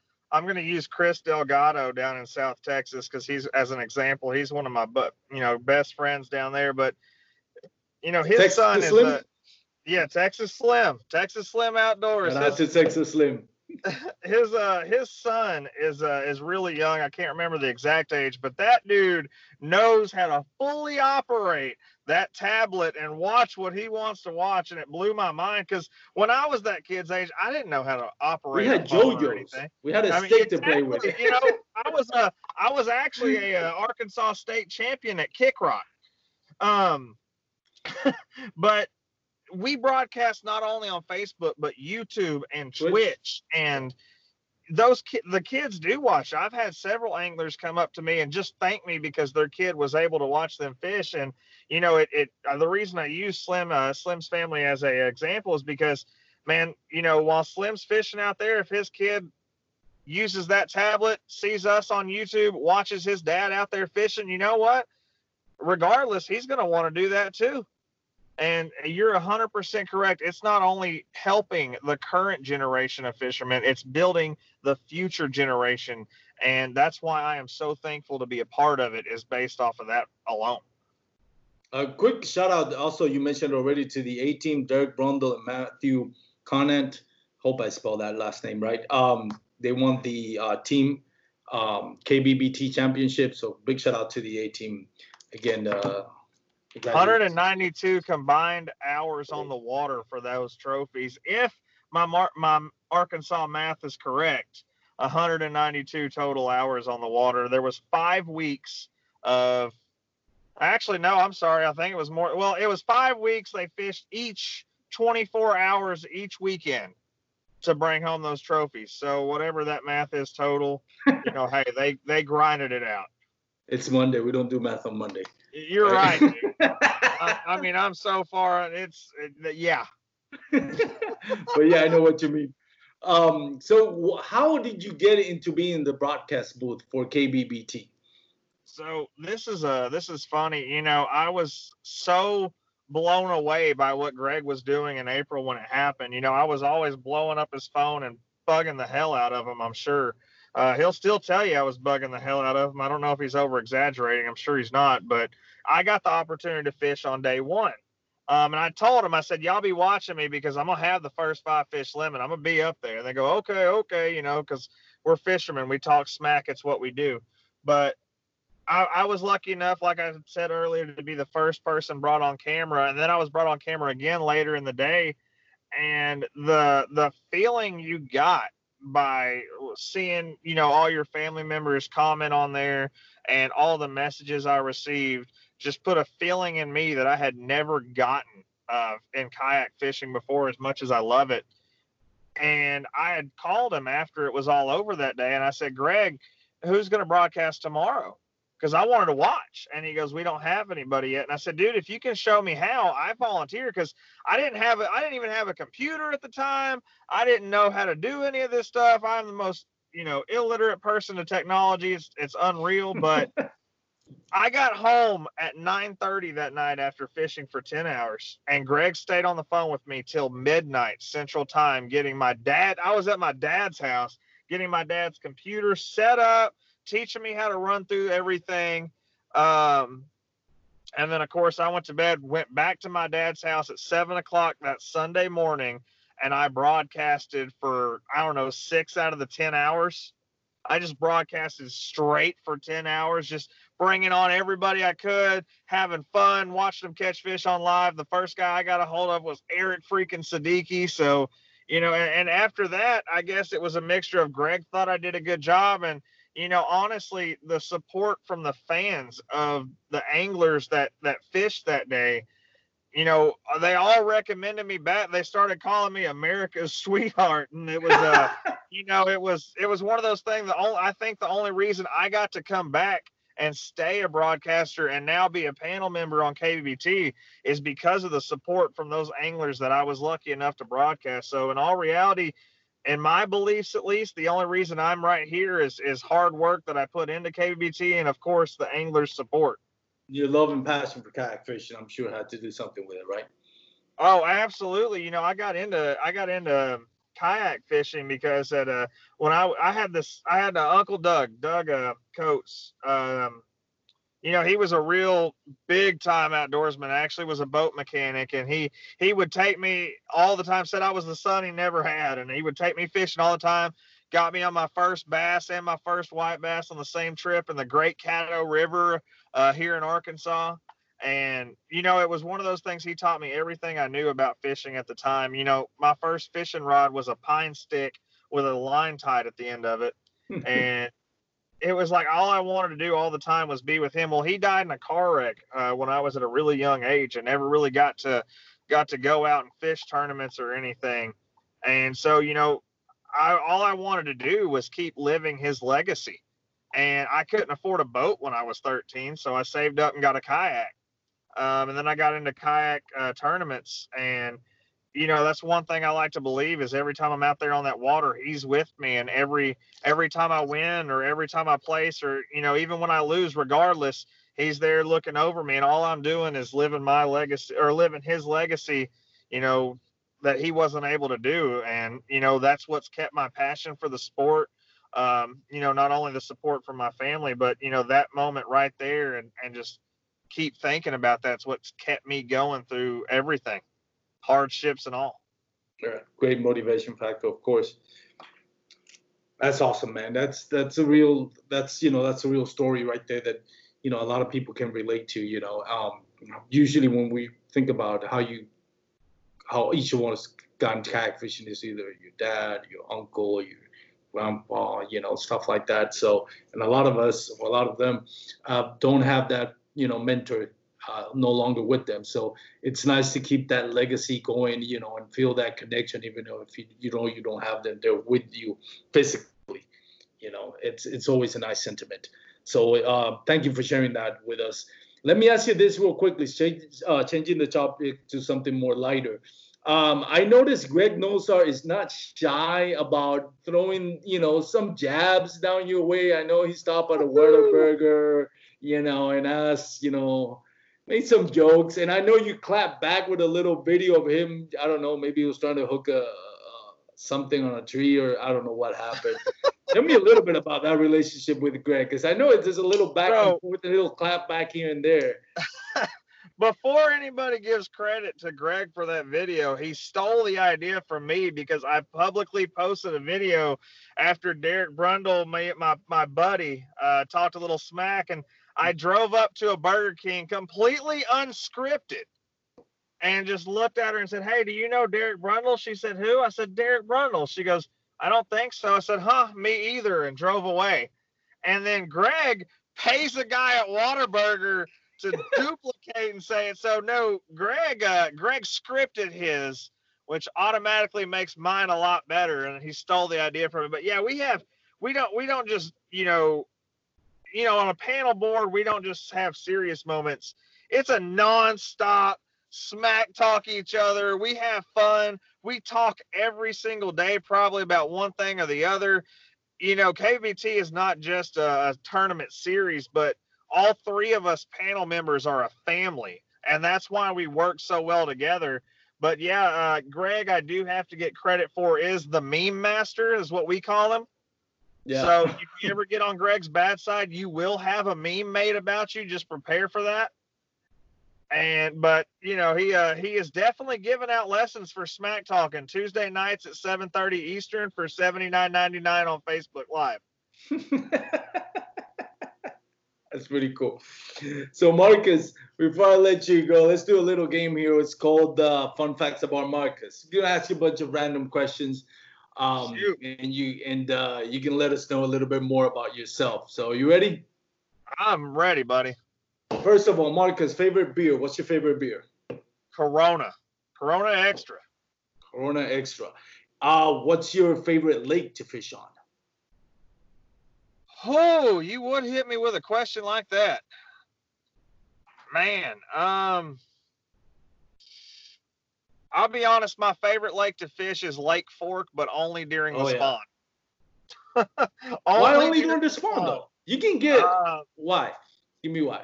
I'm going to use Chris Delgado down in South Texas cuz he's as an example, he's one of my but, you know, best friends down there, but you know, his Texas son is a yeah, Texas Slim. Texas Slim Outdoors. That's to Texas Slim. his uh his son is uh is really young. I can't remember the exact age, but that dude knows how to fully operate that tablet and watch what he wants to watch and it blew my mind cuz when I was that kid's age, I didn't know how to operate We had a phone or JoJo's. anything. We had a I mean, stick to play with. you know, I was uh, I was actually a, uh Arkansas State champion at Kick Rock. Um, but we broadcast not only on Facebook but YouTube and Twitch. Twitch, and those ki- the kids do watch. I've had several anglers come up to me and just thank me because their kid was able to watch them fish. And you know, it, it uh, the reason I use Slim uh, Slim's family as a example is because, man, you know, while Slim's fishing out there, if his kid uses that tablet, sees us on YouTube, watches his dad out there fishing, you know what? Regardless, he's going to want to do that too. And you're 100% correct. It's not only helping the current generation of fishermen, it's building the future generation. And that's why I am so thankful to be a part of it, is based off of that alone. A quick shout out also, you mentioned already to the A team, Derek Brundle and Matthew Conant. Hope I spelled that last name right. Um, they won the uh, team um, KBBT championship. So big shout out to the A team. Again, uh. 192 combined hours on the water for those trophies. If my Mar- my Arkansas math is correct, 192 total hours on the water. There was five weeks of. Actually, no, I'm sorry. I think it was more. Well, it was five weeks. They fished each 24 hours each weekend to bring home those trophies. So whatever that math is total, you know, hey, they they grinded it out. It's Monday. We don't do math on Monday. You're right. I, I mean, I'm so far. It's it, yeah. but yeah, I know what you mean. Um, so how did you get into being in the broadcast booth for KBBT? So this is a this is funny. You know, I was so blown away by what Greg was doing in April when it happened. You know, I was always blowing up his phone and bugging the hell out of him. I'm sure. Uh, he'll still tell you I was bugging the hell out of him. I don't know if he's over exaggerating. I'm sure he's not, but I got the opportunity to fish on day one. Um, and I told him, I said, y'all be watching me because I'm gonna have the first five fish limit. I'm gonna be up there. And they go, okay, okay, you know, because we're fishermen. We talk smack. It's what we do. But I, I was lucky enough, like I said earlier, to be the first person brought on camera, and then I was brought on camera again later in the day. And the the feeling you got by seeing, you know, all your family members comment on there and all the messages I received just put a feeling in me that I had never gotten uh, in kayak fishing before, as much as I love it. And I had called him after it was all over that day, and I said, Greg, who's going to broadcast tomorrow? Because I wanted to watch. And he goes, We don't have anybody yet. And I said, Dude, if you can show me how, I volunteer because I didn't have it. I didn't even have a computer at the time. I didn't know how to do any of this stuff. I'm the most, you know, illiterate person to technology. It's it's unreal, but I got home at 9:30 that night after fishing for 10 hours, and Greg stayed on the phone with me till midnight Central Time, getting my dad. I was at my dad's house, getting my dad's computer set up, teaching me how to run through everything. Um, and then, of course, I went to bed, went back to my dad's house at seven o'clock that Sunday morning, and I broadcasted for I don't know six out of the 10 hours. I just broadcasted straight for 10 hours, just bringing on everybody I could, having fun, watching them catch fish on live. The first guy I got a hold of was Eric freaking Siddiqi. So, you know, and, and after that, I guess it was a mixture of Greg thought I did a good job. And, you know, honestly, the support from the fans of the anglers that, that fished that day, you know, they all recommended me back. They started calling me America's sweetheart. And it was, uh, you know, it was, it was one of those things. The only, I think the only reason I got to come back and stay a broadcaster and now be a panel member on KBBT is because of the support from those anglers that I was lucky enough to broadcast. So in all reality, in my beliefs at least, the only reason I'm right here is is hard work that I put into KBBT and of course the anglers support. Your love and passion for kayak fishing, I'm sure, had to do something with it, right? Oh, absolutely. You know, I got into I got into kayak fishing because at uh when I I had this I had uh, Uncle Doug Doug uh, Coates um you know he was a real big time outdoorsman actually was a boat mechanic and he he would take me all the time. Said I was the son he never had and he would take me fishing all the time. Got me on my first bass and my first white bass on the same trip in the Great Caddo River uh, here in Arkansas. And, you know, it was one of those things he taught me everything I knew about fishing at the time. You know, my first fishing rod was a pine stick with a line tied at the end of it. and it was like all I wanted to do all the time was be with him. Well, he died in a car wreck uh, when I was at a really young age and never really got to got to go out and fish tournaments or anything. And so, you know, I, all I wanted to do was keep living his legacy. And I couldn't afford a boat when I was 13, so I saved up and got a kayak. Um, and then I got into kayak uh, tournaments, and you know that's one thing I like to believe is every time I'm out there on that water, he's with me, and every every time I win or every time I place or you know even when I lose, regardless, he's there looking over me, and all I'm doing is living my legacy or living his legacy, you know, that he wasn't able to do, and you know that's what's kept my passion for the sport. Um, you know, not only the support from my family, but you know that moment right there, and and just keep thinking about that's what's kept me going through everything, hardships and all. Yeah, great motivation factor, of course. That's awesome, man. That's that's a real that's you know that's a real story right there that you know a lot of people can relate to. You know, um, usually when we think about how you how each one has gone kayak fishing is either your dad, your uncle, your grandpa, you know, stuff like that. So, and a lot of us, a lot of them, uh, don't have that you know mentor uh, no longer with them. So it's nice to keep that legacy going, you know, and feel that connection, even though if you, you know you don't have them there with you physically. You know, it's it's always a nice sentiment. So uh, thank you for sharing that with us. Let me ask you this real quickly, change, uh, changing the topic to something more lighter. Um, I noticed Greg Nosar is not shy about throwing, you know, some jabs down your way. I know he stopped at a Whataburger you know, and us, you know, made some jokes. And I know you clapped back with a little video of him. I don't know, maybe he was trying to hook a, something on a tree or I don't know what happened. Tell me a little bit about that relationship with Greg, because I know it's just a little back Bro, and forth, a little clap back here and there. Before anybody gives credit to Greg for that video, he stole the idea from me because I publicly posted a video after Derek Brundle, my my, my buddy, uh, talked a little smack and I drove up to a Burger King completely unscripted and just looked at her and said, Hey, do you know Derek Brundle? She said, Who? I said, Derek Brundle. She goes, I don't think so. I said, Huh, me either, and drove away. And then Greg pays a guy at Whataburger to duplicate and say it. So no, Greg, uh, Greg scripted his, which automatically makes mine a lot better, and he stole the idea from me. But yeah, we have we don't we don't just you know you know, on a panel board, we don't just have serious moments. It's a nonstop smack talk each other. We have fun. We talk every single day, probably about one thing or the other. You know, KVT is not just a, a tournament series, but all three of us panel members are a family, and that's why we work so well together. But yeah, uh, Greg, I do have to get credit for is the meme master, is what we call him. Yeah. So if you ever get on Greg's bad side, you will have a meme made about you. Just prepare for that. And but you know he uh, he is definitely giving out lessons for smack talking Tuesday nights at 7:30 Eastern for 79.99 on Facebook Live. That's pretty cool. So Marcus, before I let you go, let's do a little game here. It's called uh, Fun Facts About Marcus. I'm gonna ask you a bunch of random questions um, and you and uh, you can let us know a little bit more about yourself. So, you ready? I'm ready, buddy. First of all, Marcus, favorite beer. What's your favorite beer? Corona. Corona Extra. Corona Extra. Uh, what's your favorite lake to fish on? Oh, you would hit me with a question like that. Man, um, I'll be honest, my favorite lake to fish is Lake Fork, but only during the oh, spawn. Yeah. only why only during, the spawn, though? You can get uh, why? Give me why.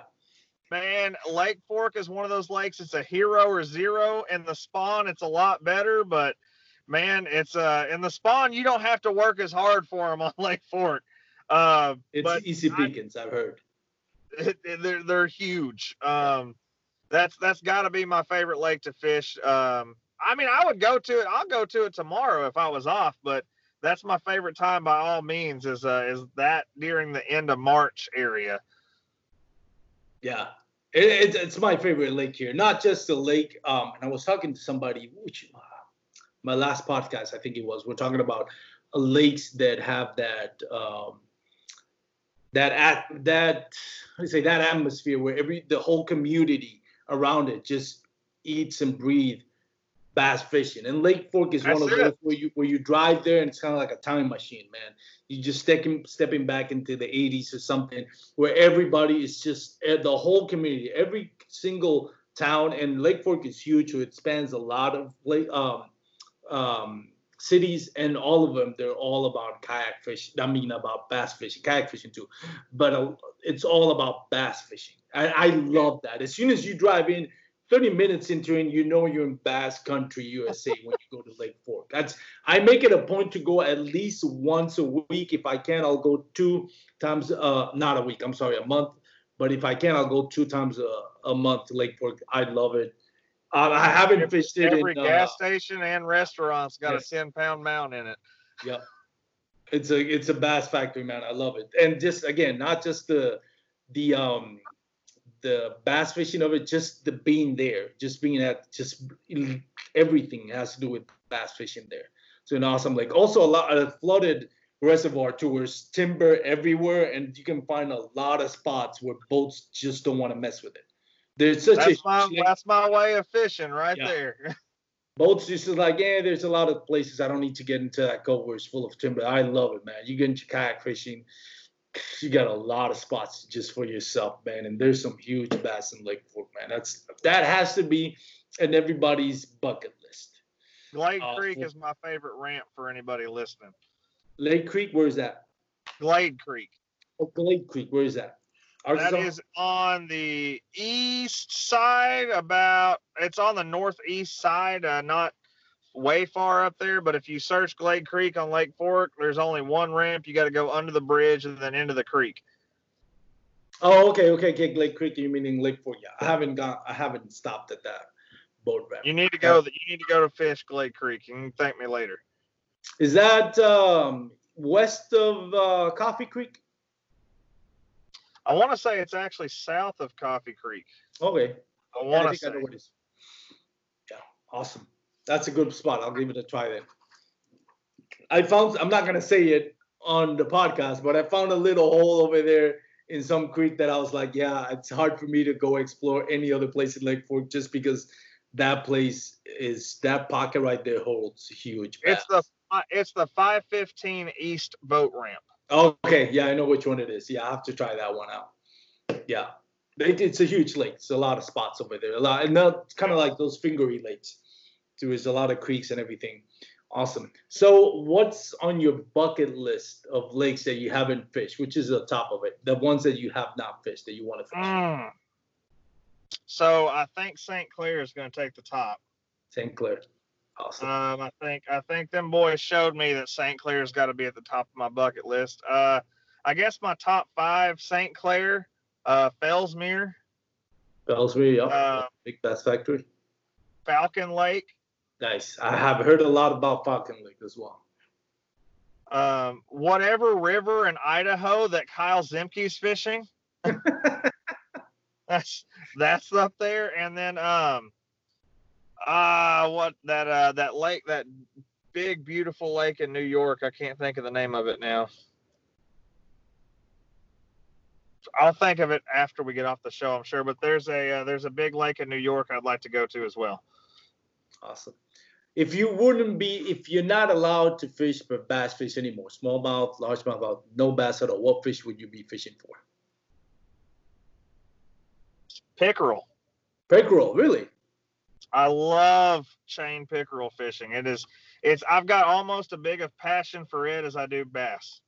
Man, Lake Fork is one of those lakes. It's a hero or zero, and the spawn it's a lot better. But man, it's uh in the spawn you don't have to work as hard for them on Lake Fork. Uh, it's easy pickings, I've heard. It, it, they're they're huge. Um, that's that's got to be my favorite lake to fish. Um, I mean, I would go to it. I'll go to it tomorrow if I was off, but that's my favorite time by all means. Is uh, is that during the end of March area? Yeah, it, it's my favorite lake here. Not just the lake. Um, and I was talking to somebody, which uh, my last podcast, I think it was. We're talking about lakes that have that um, that at that I say that atmosphere where every the whole community around it just eats and breathe bass fishing. And Lake Fork is That's one of it. those where you where you drive there and it's kind of like a time machine, man. You just stepping stepping back into the 80s or something where everybody is just eh, the whole community, every single town, and Lake Fork is huge, so it spans a lot of lake um, um, cities, and all of them they're all about kayak fishing. I mean about bass fishing, kayak fishing too, but uh, it's all about bass fishing. I, I love that. As soon as you drive in, 30 minutes into it, you know you're in Bass Country, USA when you go to Lake Fork. That's I make it a point to go at least once a week. If I can, I'll go two times uh not a week, I'm sorry, a month. But if I can, I'll go two times a, a month to Lake Fork. I love it. Uh, I haven't fished it Every in, uh, gas station and restaurant's got yes. a 10 pound mount in it. Yep. It's a it's a bass factory, man. I love it. And just again, not just the the um the bass fishing of it, just the being there, just being at just everything has to do with bass fishing there. So an awesome lake. Also a lot of flooded reservoir tours, timber everywhere, and you can find a lot of spots where boats just don't want to mess with it. There's such That's a my that's my way of fishing right Yeah. there. boats just like, yeah, there's a lot of places I don't need to get into that cove where it's full of timber. I love it, man. You get into kayak fishing, you got a lot of spots just for yourself, man. And there's some huge bass in Lake Fork, man. That's that has to be in everybody's bucket list. Glade Oh, Creek is my favorite ramp for anybody listening. Lake Creek, where is that? Glade Creek. Oh, Glade Creek, where is that? That Arkansas? is on the east side, about it's on the northeast side, uh, not way far up there. But if you search Glade Creek on Lake Fork, there's only one ramp. You got to go under the bridge and then into the creek. Oh, okay, okay, okay. Glade Creek, you meaning Lake Fork? Yeah, I haven't got, I haven't stopped at that boat ramp. You need to go. You need to go to fish Glade Creek. You can thank me later. Is that um, west of uh, Coffee Creek? I want to say it's actually south of Coffee Creek. Okay. I want to say. I know what it is. Yeah, awesome. That's a good spot. I'll give it a try then. I found I'm not gonna say it on the podcast, but I found a little hole over there in some creek that I was like, yeah, it's hard for me to go explore any other place in Lake Fork just because that place is that pocket right there holds huge. It's the it's the 515 East boat ramp. Okay, yeah, I know which one it is. Yeah, I have to try that one out. Yeah, it, it's a huge lake. It's a lot of spots over there. A lot, and not kind of like those fingery lakes. There is a lot of creeks and everything. Awesome. So, what's on your bucket list of lakes that you haven't fished? Which is the top of it? The ones that you have not fished that you want to fish? Mm. So I think St. Clair is going to take the top. St. Clair. Awesome. Um, I think I think them boys showed me that St. Clair's got to be at the top of my bucket list. Uh, I guess my top five: St. Clair, uh, Fellsmere, Bellsbury, yeah. uh, Big Bass Factory. Falcon Lake, Nice. I have heard a lot about Falcon Lake as well. um, whatever river in Idaho that Kyle Zemke's fishing. that's that's up there, and then um, uh what that uh that lake that big beautiful lake in New York. I can't think of the name of it now. I'll think of it after we get off the show, I'm sure. But there's a uh, there's a big lake in New York I'd like to go to as well. Awesome. If you wouldn't be, if you're not allowed to fish for bass fish anymore, smallmouth, largemouth, no bass at all, what fish would you be fishing for? Pickerel. Pickerel, really? I love chain pickerel fishing. It is it's I've got almost as big of passion for it as I do bass.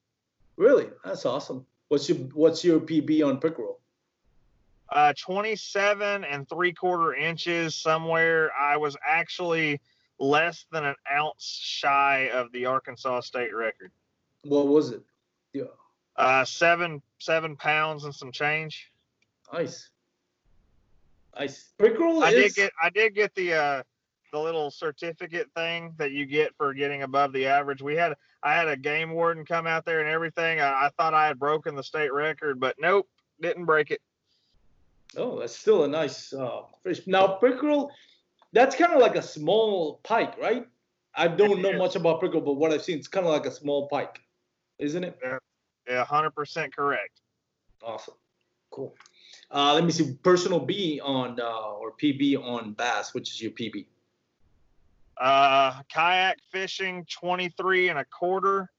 Really? That's awesome. What's your What's your PB on pickerel? Uh 27 and three quarter inches somewhere. I was actually less than an ounce shy of the Arkansas state record. What was it? Yeah, Uh seven seven pounds and some change. nice. Nice. Pickerel I is. did get I did get the uh the little certificate thing that you get for getting above the average. We had I had a game warden come out there and everything. I, I thought I had broken the state record, but nope, didn't break it. oh, that's still a nice uh, fish. Now pickerel, that's kind of like a small pike, right? I don't know much about pickerel, but what I've seen, it's kind of like a small pike, isn't it? Yeah, hundred percent correct. Awesome. Cool. Uh, let me see. Personal B on uh, or PB on bass, which is your PB. Uh, kayak fishing 23 and a quarter.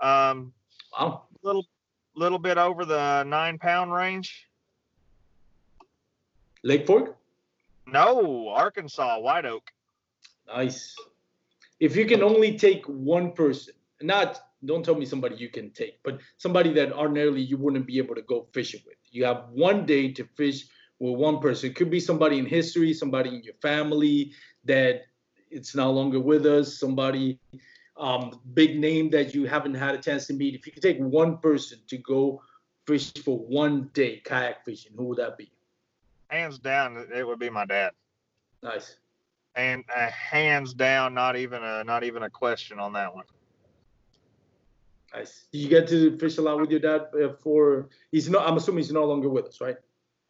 Um, Wow. little little bit over the nine pound range. Lake Fork? No, Arkansas White Oak. Nice. If you can only take one person, not don't tell me somebody you can take, but somebody that ordinarily you wouldn't be able to go fishing with. You have one day to fish with one person. It could be somebody in history, somebody in your family that it's no longer with us, somebody um, big name that you haven't had a chance to meet. If you could take one person to go fish for one day kayak fishing, who would that be? Hands down, it would be my dad. Nice. And uh, hands down, not even a not even a question on that one. Nice. You get to fish a lot with your dad for he's not I'm assuming he's no longer with us, right?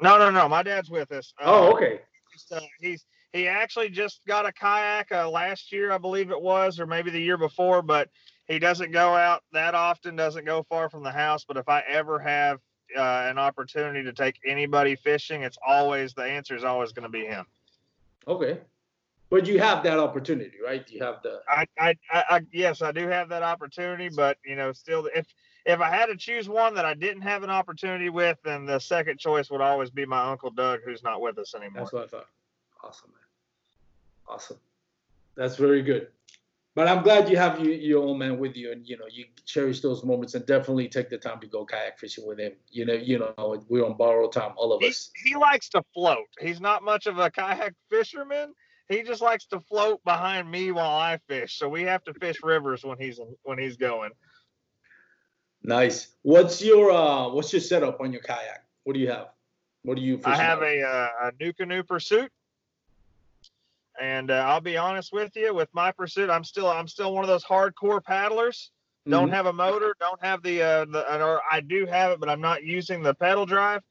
No, no, no. My dad's with us. Oh, Uh, okay. he's, uh, he's he actually just got a kayak uh, last year, I believe it was, or maybe the year before. But he doesn't go out that often. Doesn't go far from the house. But if I ever have uh, an opportunity to take anybody fishing, it's always the answer is always going to be him. Okay. But you have that opportunity, right? You have the I, I, I, I yes, I do have that opportunity, but you know, still, if if I had to choose one that I didn't have an opportunity with, then the second choice would always be my uncle Doug, who's not with us anymore. that's what I thought. Awesome, man. Awesome. That's very good. But I'm glad you have you, your old man with you, and you know you cherish those moments, and definitely take the time to go kayak fishing with him. You know, you know we're on borrowed time, all of he, us. he likes to float. He's not much of a kayak fisherman. He just likes to float behind me while I fish. So we have to fish rivers when he's when he's going. Nice. What's your uh what's your setup on your kayak? What do you have? What do you I have on? a uh, a NuCanoe Pursuit, and uh, I'll be honest with you. With my pursuit, I'm still I'm still one of those hardcore paddlers. Don't Mhm. have a motor. Don't have the uh, the or I do have it, but I'm not using the pedal drive.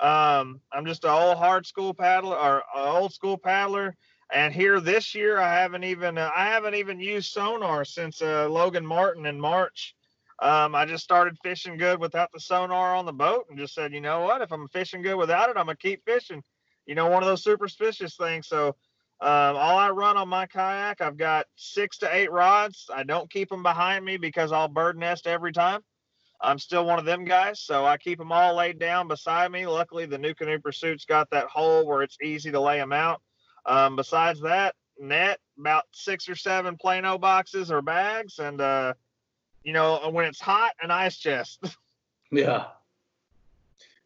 Um, I'm just an old hard school paddler or old school paddler. And here this year, I haven't even uh, I haven't even used sonar since uh, Logan Martin in March. Um, I just started fishing good without the sonar on the boat, and just said, you know what? If I'm fishing good without it, I'm gonna keep fishing. You know, one of those superstitious things. So um, all I run on my kayak, I've got six to eight rods. I don't keep them behind me because I'll bird nest every time. I'm still one of them guys, so I keep them all laid down beside me. Luckily, the NuCanoe Pursuit's got that hole where it's easy to lay them out. Um, besides that, net about six or seven Plano boxes or bags, and uh, you know when it's hot, an ice chest. Yeah,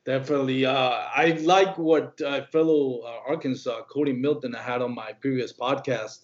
definitely. Uh, I like what uh, fellow uh, Arkansas Cody Milton I had on my previous podcast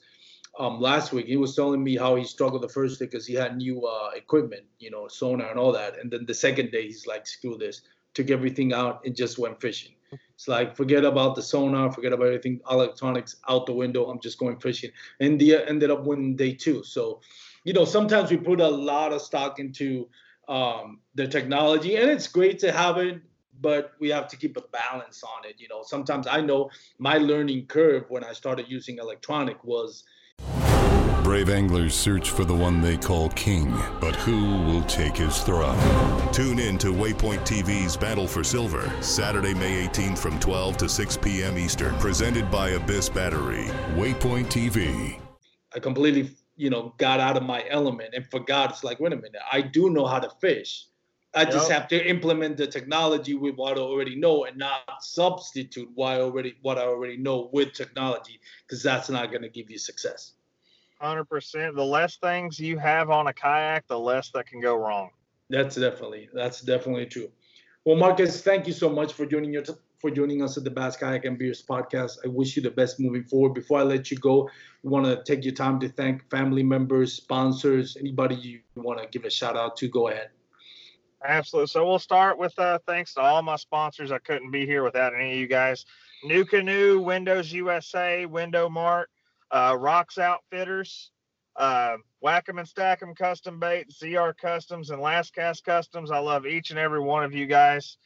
um, last week. He was telling me how he struggled the first day because he had new uh, equipment, you know, sonar and all that. And then the second day, he's like, "Screw this!" Took everything out and just went fishing. It's like forget about the sonar, forget about everything, electronics out the window. I'm just going fishing. And the ended up winning day two. So, you know, sometimes we put a lot of stock into um, the technology, and it's great to have it, but we have to keep a balance on it. You know, sometimes I know my learning curve when I started using electronic was Brave anglers search for the one they call king, but who will take his throne? Tune in to Waypoint TV's Battle for Silver, Saturday, May 18th from 12 to 6 p.m. Eastern. Presented by Abyss Battery. Waypoint TV. I completely, you know, got out of my element and forgot. It's like, wait a minute, I do know how to fish. I just Yep. have to implement the technology with what I already know and not substitute what I already what I already know with technology because that's not going to give you success. Hundred percent. The less things you have on a kayak, the less that can go wrong. That's definitely that's definitely true. Well, Marcus, thank you so much for joining your for joining us at the Bass Kayak and Beers podcast. I wish you the best moving forward. Before I let you go, we want to take your time to thank family members, sponsors, anybody you want to give a shout out to. Go ahead. Absolutely. So we'll start with uh, thanks to all my sponsors. I couldn't be here without any of you guys. NuCanoe, Windows USA, Window Mart, uh, Rocks Outfitters, uh, Whack'em and Stack'em Custom Bait, ZR Customs, and Last Cast Customs. I love each and every one of you guys.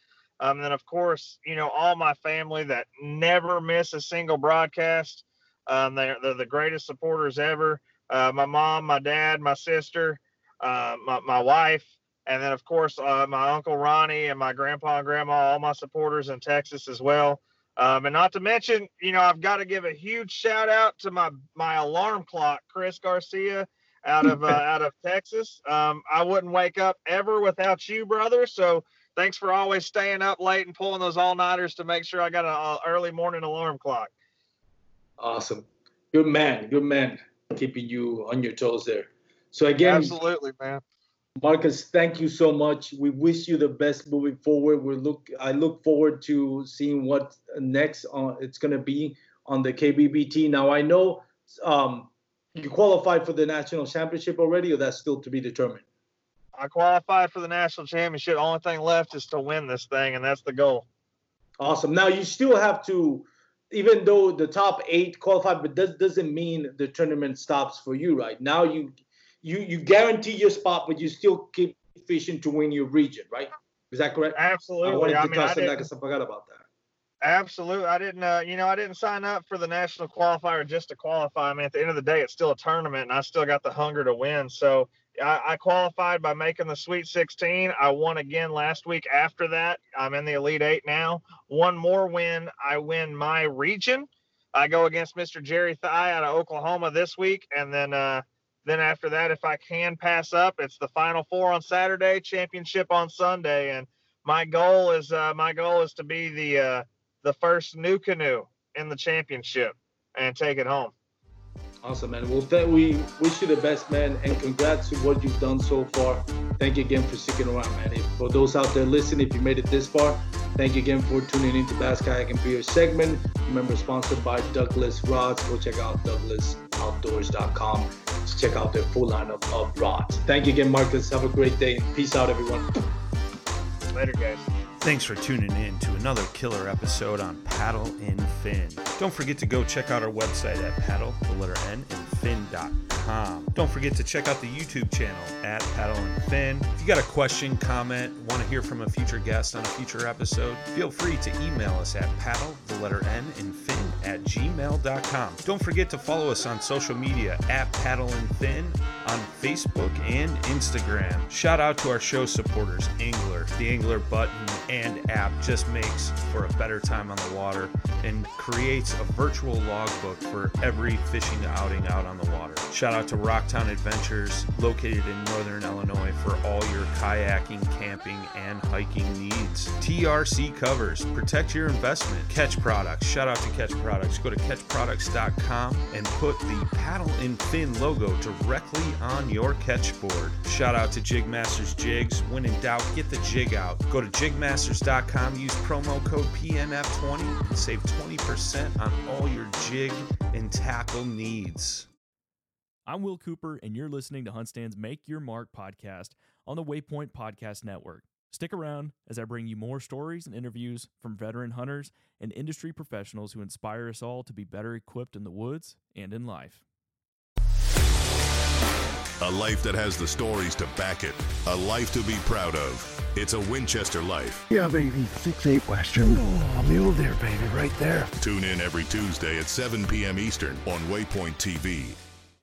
Um, and then, of course, you know, all my family that never miss a single broadcast. Um, they're, they're the greatest supporters ever. Uh, my mom, my dad, my sister, uh, my, my wife, and then of course uh, my uncle Ronnie and my grandpa and grandma, all my supporters in Texas as well. Um, and not to mention, you know, I've got to give a huge shout out to my my alarm clock, Chris Garcia, out of uh, out of Texas. Um, I wouldn't wake up ever without you, brother. So thanks for always staying up late and pulling those all nighters to make sure I got an early morning alarm clock. Awesome, good man, good man, keeping you on your toes there. So again, absolutely, man. Marcus, thank you so much. We wish you the best moving forward. We look, I look forward to seeing what next on, it's going to be on the KBBT. Now I know um, you qualified for the national championship already, or that's still to be determined. I qualified for the national championship. The only thing left is to win this thing, and that's the goal. Awesome. Now you still have to, even though the top eight qualified, but that doesn't mean the tournament stops for you, right? Now you you you guarantee your spot, but you still keep fishing to win your region, right? Is that correct? Absolutely. I wanted to I mean, I, that because I forgot about that. Absolutely. I didn't, uh, you know, I didn't sign up for the national qualifier just to qualify. I mean, at the end of the day, it's still a tournament, and I still got the hunger to win. So I, I qualified by making the Sweet 16. I won again last week. After that, I'm in the Elite Eight now. One more win, I win my region. I go against Mr. Jerry Thigh out of Oklahoma this week, and then uh, then after that, if I can pass up, it's the Final Four on Saturday, championship on Sunday, and my goal is uh, my goal is to be the uh, the first NuCanoe in the championship and take it home. Awesome, man. Well, th- we wish you the best, man, and congrats to what you've done so far. Thank you again for sticking around, man. If, for those out there listening, if you made it this far, thank you again for tuning into Bass Kayak and Beer segment. Remember, sponsored by Douglas Rods. Go check out douglasoutdoors.com to check out their full lineup of rods. Thank you again, Marcus. Have a great day. Peace out, everyone. Later, guys. Thanks for tuning in to another killer episode on Paddle and Fin. Don't forget to go check out our website at paddle, the letter N, and fin.com. Don't forget to check out the YouTube channel at Paddle and Fin. If you got a question, comment, want to hear from a future guest on a future episode, feel free to email us at paddle, the letter N, and fin at gmail.com. Don't forget to follow us on social media at Paddle and Fin on Facebook and Instagram. Shout out to our show supporters, Angler. The Angler button and app just makes for a better time on the water and creates a virtual logbook for every fishing outing out on the water. Shout out to Rocktown Adventures, located in northern Illinois, for all your kayaking, camping, and hiking needs. TRC covers, protect your investment. Catch products, shout out to Catch Products. Go to catchproducts.com and put the paddle and fin logo directly on your catch board. Shout out to Jigmasters Jigs. When in doubt, get the jig out. Go to jigmasters.com, use promo code PNF20 and save 20% on all your jig and tackle needs. I'm Will Cooper, and you're listening to HuntStand's Make Your Mark podcast on the Waypoint Podcast Network. Stick around as I bring you more stories and interviews from veteran hunters and industry professionals who inspire us all to be better equipped in the woods and in life. A life that has the stories to back it. A life to be proud of. It's a Winchester life. Yeah, baby. Six eight Western. Oh, mule deer, baby, right there. Tune in every Tuesday at 7 p.m. Eastern on Waypoint TV.